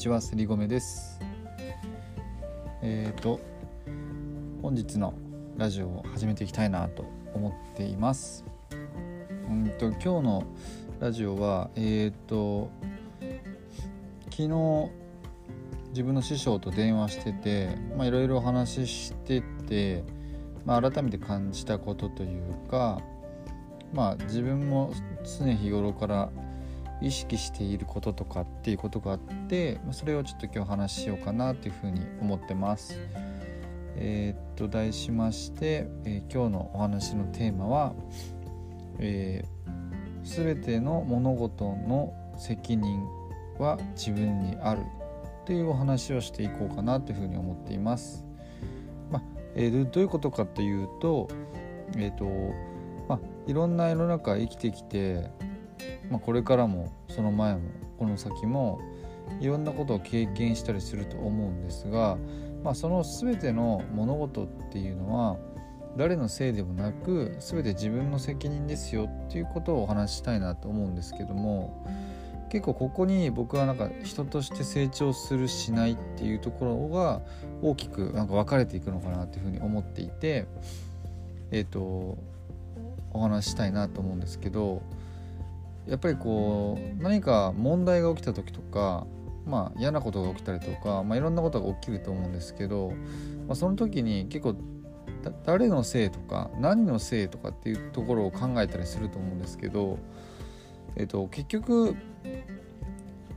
ちはすりごめです。えっ、ー、と本日のラジオを始めていきたいなと思っています。うんと今日のラジオはえっ、ー、と昨日自分の師匠と電話しててまあいろいろお話ししてて、まあ、改めて感じたことというかまあ自分も常日頃から意識していることとかっていうことがあってそれをちょっと今日話しようかなというふうに思ってます。えー、っと題しまして、えー、今日のお話のテーマは、えー、全ての物事の責任は自分にあるというお話をしていこうかなというふうに思っています。まあえー、どういうことかというと,、えーとまあ、いろんな世の中生きてきてまあ、これからもその前もこの先もいろんなことを経験したりすると思うんですが、まあ、その全ての物事っていうのは誰のせいでもなく全て自分の責任ですよっていうことをお話ししたいなと思うんですけども結構ここに僕はなんか人として成長するしないっていうところが大きくなんか分かれていくのかなというふうに思っていてえっ、ー、とお話ししたいなと思うんですけどやっぱりこう何か問題が起きた時とかまあ嫌なことが起きたりとか、まあ、いろんなことが起きると思うんですけど、まあ、その時に結構誰のせいとか何のせいとかっていうところを考えたりすると思うんですけど、えっと、結局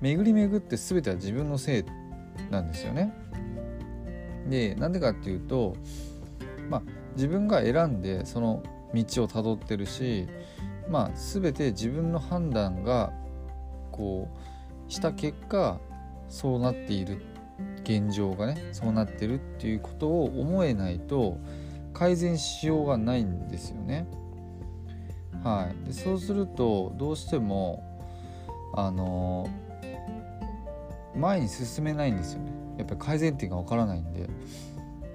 巡り巡って全ては自分のせいなんですよね。でなんでかっていうと、まあ、自分が選んでその道をたどってるしまあ全て自分の判断がこうした結果そうなっている現状がねそうなってるっていうことを思えないと改善しようがないんですよね。はい、でそうするとどうしてもあの前に進めないんですよね。やっぱり改善点がわからないんで。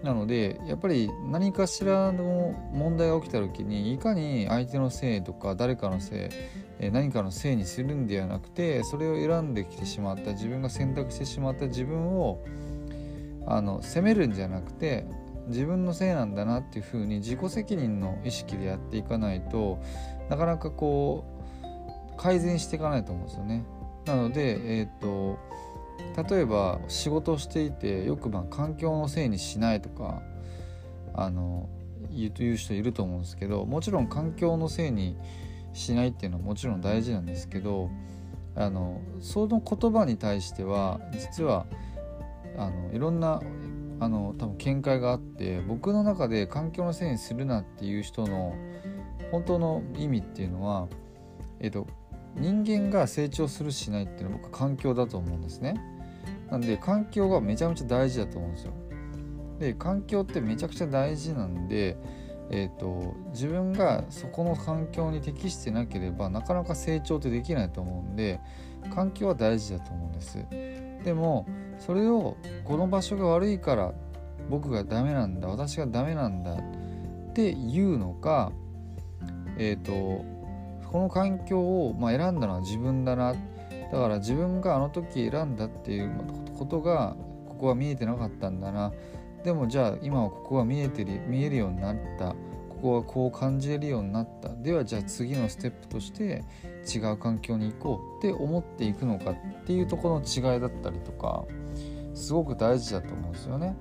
なのでやっぱり何かしらの問題が起きた時にいかに相手のせいとか誰かのせい何かのせいにするんではなくてそれを選んできてしまった自分が選択してしまった自分をあの責めるんじゃなくて自分のせいなんだなっていうふうに自己責任の意識でやっていかないとなかなかこう改善していかないと思うんですよね。なので、えーと例えば仕事をしていてよくまあ環境のせいにしないとかあの言う人いると思うんですけどもちろん環境のせいにしないっていうのはもちろん大事なんですけどあのその言葉に対しては実はあのいろんなあの多分見解があって僕の中で環境のせいにするなっていう人の本当の意味っていうのは、えっと、人間が成長するしないっていうのは僕は環境だと思うんですね。なんで環境がめちゃめちゃ大事だと思うんですよ。で環境ってめちゃくちゃ大事なんで、えーと、自分がそこの環境に適してなければなかなか成長ってできないと思うんで環境は大事だと思うんです。でもそれをこの場所が悪いから僕がダメなんだ私がダメなんだっていうのかえっ、ー、とこの環境を、まあ、選んだのは自分だなってだから自分があの時選んだっていうことがここは見えてなかったんだなでもじゃあ今はここが見えてる見えるようになったここはこう感じれるようになったではじゃあ次のステップとして違う環境に行こうって思っていくのかっていうところの違いだったりとかすごく大事だと思うんですよね。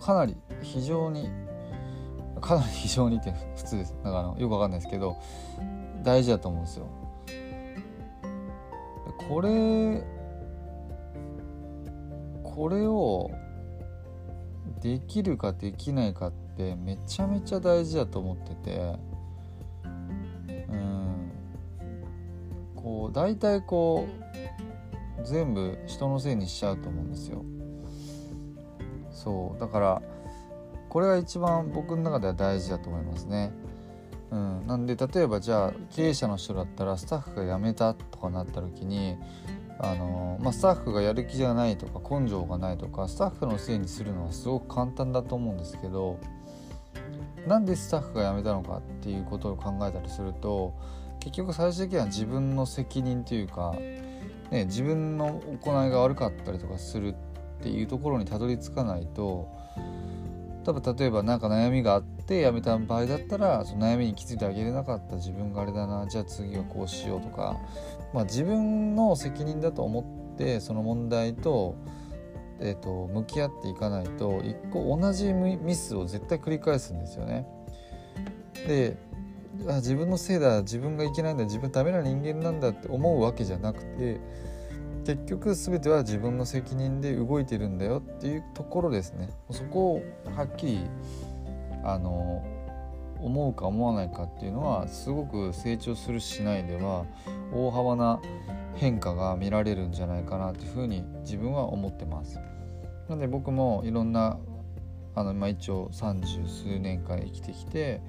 かなり非常にかなり非常にって普通ですだからよくわかんないですけど大事だと思うんですよ。これこれをできるかできないかってめちゃめちゃ大事だと思っててうんこう大体こう全部人のせいにしちゃうと思うんですよ。そうだからこれが一番僕の中では大事だと思いますね。うん、なんで例えばじゃあ経営者の人だったらスタッフが辞めたとかなった時にあの、まあ、スタッフがやる気じゃないとか根性がないとかスタッフのせいにするのはすごく簡単だと思うんですけどなんでスタッフが辞めたのかっていうことを考えたりすると結局最終的には自分の責任というか、ね、自分の行いが悪かったりとかするっていうところにたどり着かないと多分例えば何か悩みがあって辞めた場合だったらその悩みに気づいてあげれなかった自分があれだなじゃあ次はこうしようとか、まあ、自分の責任だと思ってその問題と,、えーと、向き合っていかないと一個同じミスを絶対繰り返すんですよね。で自分のせいだ自分がいけないんだ自分ダメな人間なんだって思うわけじゃなくて結局全ては自分の責任で動いてるんだよっていうところですねそこをはっきりあの思うか思わないかっていうのはすごく成長するしないでは大幅な変化が見られるんじゃないかなというふうに自分は思ってます。なので僕もいろんなあの、まあ、一応三十数年間生きてきて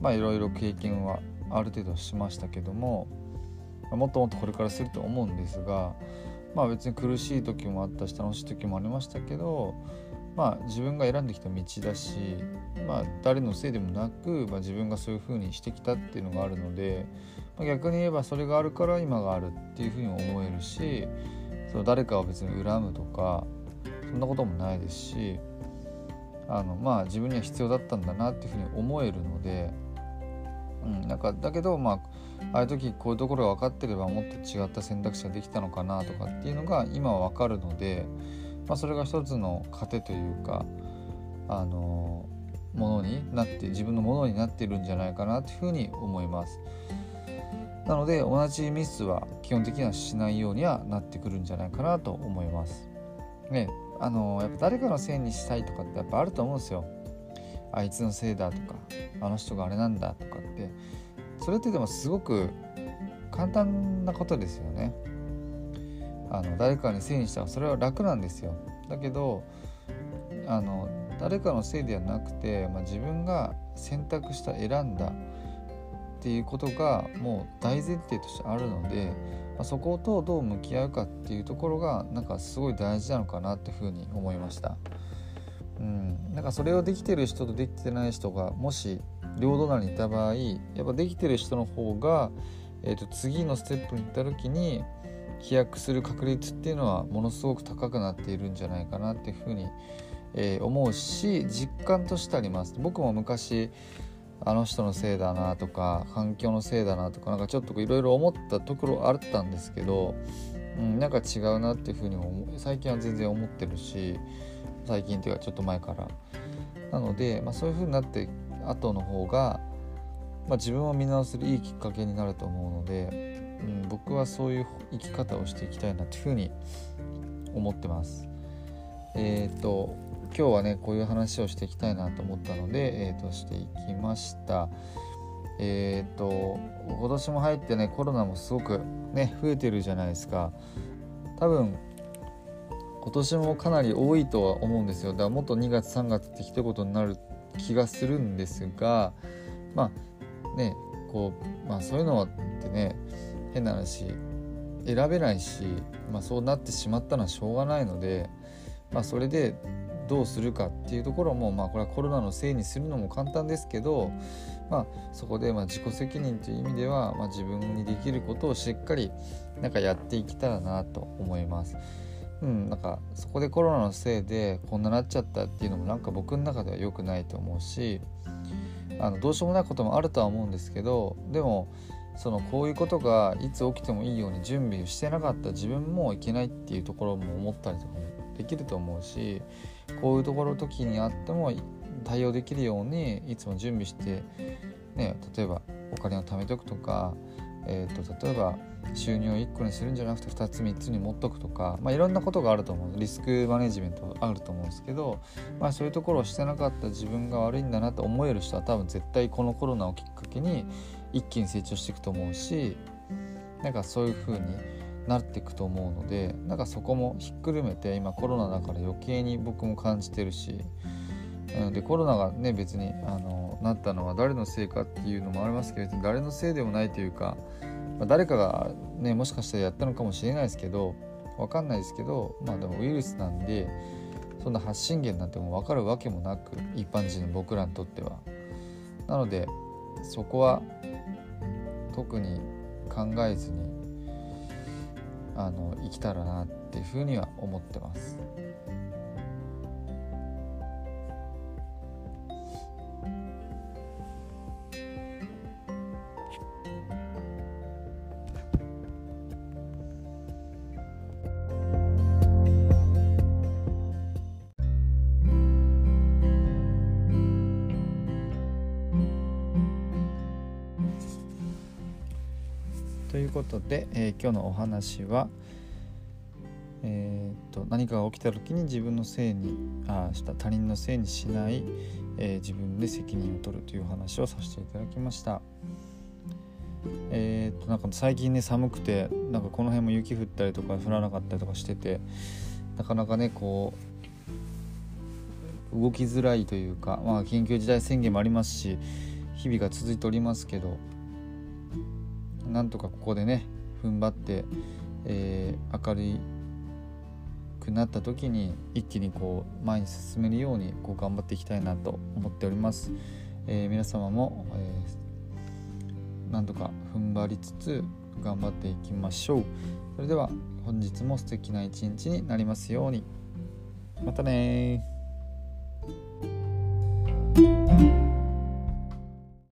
まあいろいろ経験はある程度しましたけどももっともっとこれからすると思うんですがまあ別に苦しい時もあったし楽しい時もありましたけどまあ自分が選んできた道だしまあ誰のせいでもなく、まあ、自分がそういう風にしてきたっていうのがあるので、まあ、逆に言えばそれがあるから今があるっていう風に思えるしその誰かを別に恨むとかそんなこともないですしあのまあ自分には必要だったんだなっていうふうに思えるので、うん、なんかだけどまあああいう時こういうところが分かってればもっと違った選択肢ができたのかなとかっていうのが今は分かるので、まあ、それが一つの糧というかあのものになって自分のものになっているんじゃないかなというふうに思います。なので同じミスは基本的にはしないようにはなってくるんじゃないかなと思います。ね、あのやっぱ誰かのせいにしたいとかってやっぱあると思うんですよ。あいつのせいだとかあの人があれなんだとかってそれってでもすごく簡単なことですよね。あの誰かにせいにしたらそれは楽なんですよ。だけどあの誰かのせいではなくて、まあ、自分が選択した選んだっていうことがもう大前提としてあるので、まあ、そことどう向き合うかっていうところがなんかすごい大事なのかなっていうふうに思いました。うん、なんかそれをできてる人とできてない人がもし両隣にいた場合やっぱできてる人の方が、えー、と次のステップに行った時に飛躍する確率っていうのはものすごく高くなっているんじゃないかなっていうふうに、えー、思うし実感としてあります。僕も昔あの人のせいだなとか環境のせいだなとかなんかちょっといろいろ思ったところあったんですけど、うん、なんか違うなっていうふうにも最近は全然思ってるし最近っていうかちょっと前から。なので、まあ、そういうふうになって後の方が、まあ、自分を見直すいいきっかけになると思うので、うん、僕はそういう生き方をしていきたいなというふうに思ってます。えっ、ー、と今日はねこういう話をしていきたいなと思ったので、えー、としていきました。えっ、ー、と今年も入ってねコロナもすごくね増えてるじゃないですか。多分今年もかなり多いとは思うんですよだからもっと2月3月って一言になる気がするんですがまあねこう、まあ、そういうのってね変な話選べないし、まあ、そうなってしまったのはしょうがないので、まあ、それでどうするかっていうところも、まあ、これはコロナのせいにするのも簡単ですけど、まあ、そこでま自己責任という意味では、ま、自分にできることをしっかりなんかやっていけたらなと思います。うん、なんかそこでコロナのせいでこんななっちゃったっていうのもなんか僕の中では良くないと思うしあのどうしようもないこともあるとは思うんですけどでもそのこういうことがいつ起きてもいいように準備してなかった自分もいけないっていうところも思ったりとかもできると思うしこういうところ時にあっても対応できるようにいつも準備して、ね、例えばお金を貯めておくとか、えーと例えば収入を1個にするんじゃなくて2つ3つに持っとくとか、まあ、いろんなことがあると思う。リスクマネジメントあると思うんですけど、まあ、そういうところをしてなかった自分が悪いんだなと思える人は多分絶対このコロナをきっかけに一気に成長していくと思うし、なんかそういう風になっていくと思うのでなんかそこもひっくるめて今コロナだから余計に僕も感じてるし、うん、でコロナがね別にあのなったのは誰のせいかっていうのもありますけど誰のせいでもないというか、まあ、誰かがねもしかしたらやったのかもしれないですけど分かんないですけどまあでもウイルスなんでそんな発信源なんてもう分かるわけもなく一般人の僕らにとっては。なのでそこは特に考えずにあの生きたらなっていうふうには思ってます。いうことで、えー、今日のお話は、えーと、何かが起きた時に自分のせいにあした他人のせいにしない、えー、自分で責任を取るという話をさせていただきました。えーと、となんか最近ね寒くてなんかこの辺も雪降ったりとか降らなかったりとかしててなかなかねこう動きづらいというか、まあ、緊急事態宣言もありますし日々が続いておりますけどなんとかここでね踏ん張って、えー、明るくなった時に一気にこう前に進めるようにこう頑張っていきたいなと思っております。えー、皆様も、えー、なんとか踏ん張りつつ頑張っていきましょう。それでは本日も素敵な一日になりますように。またね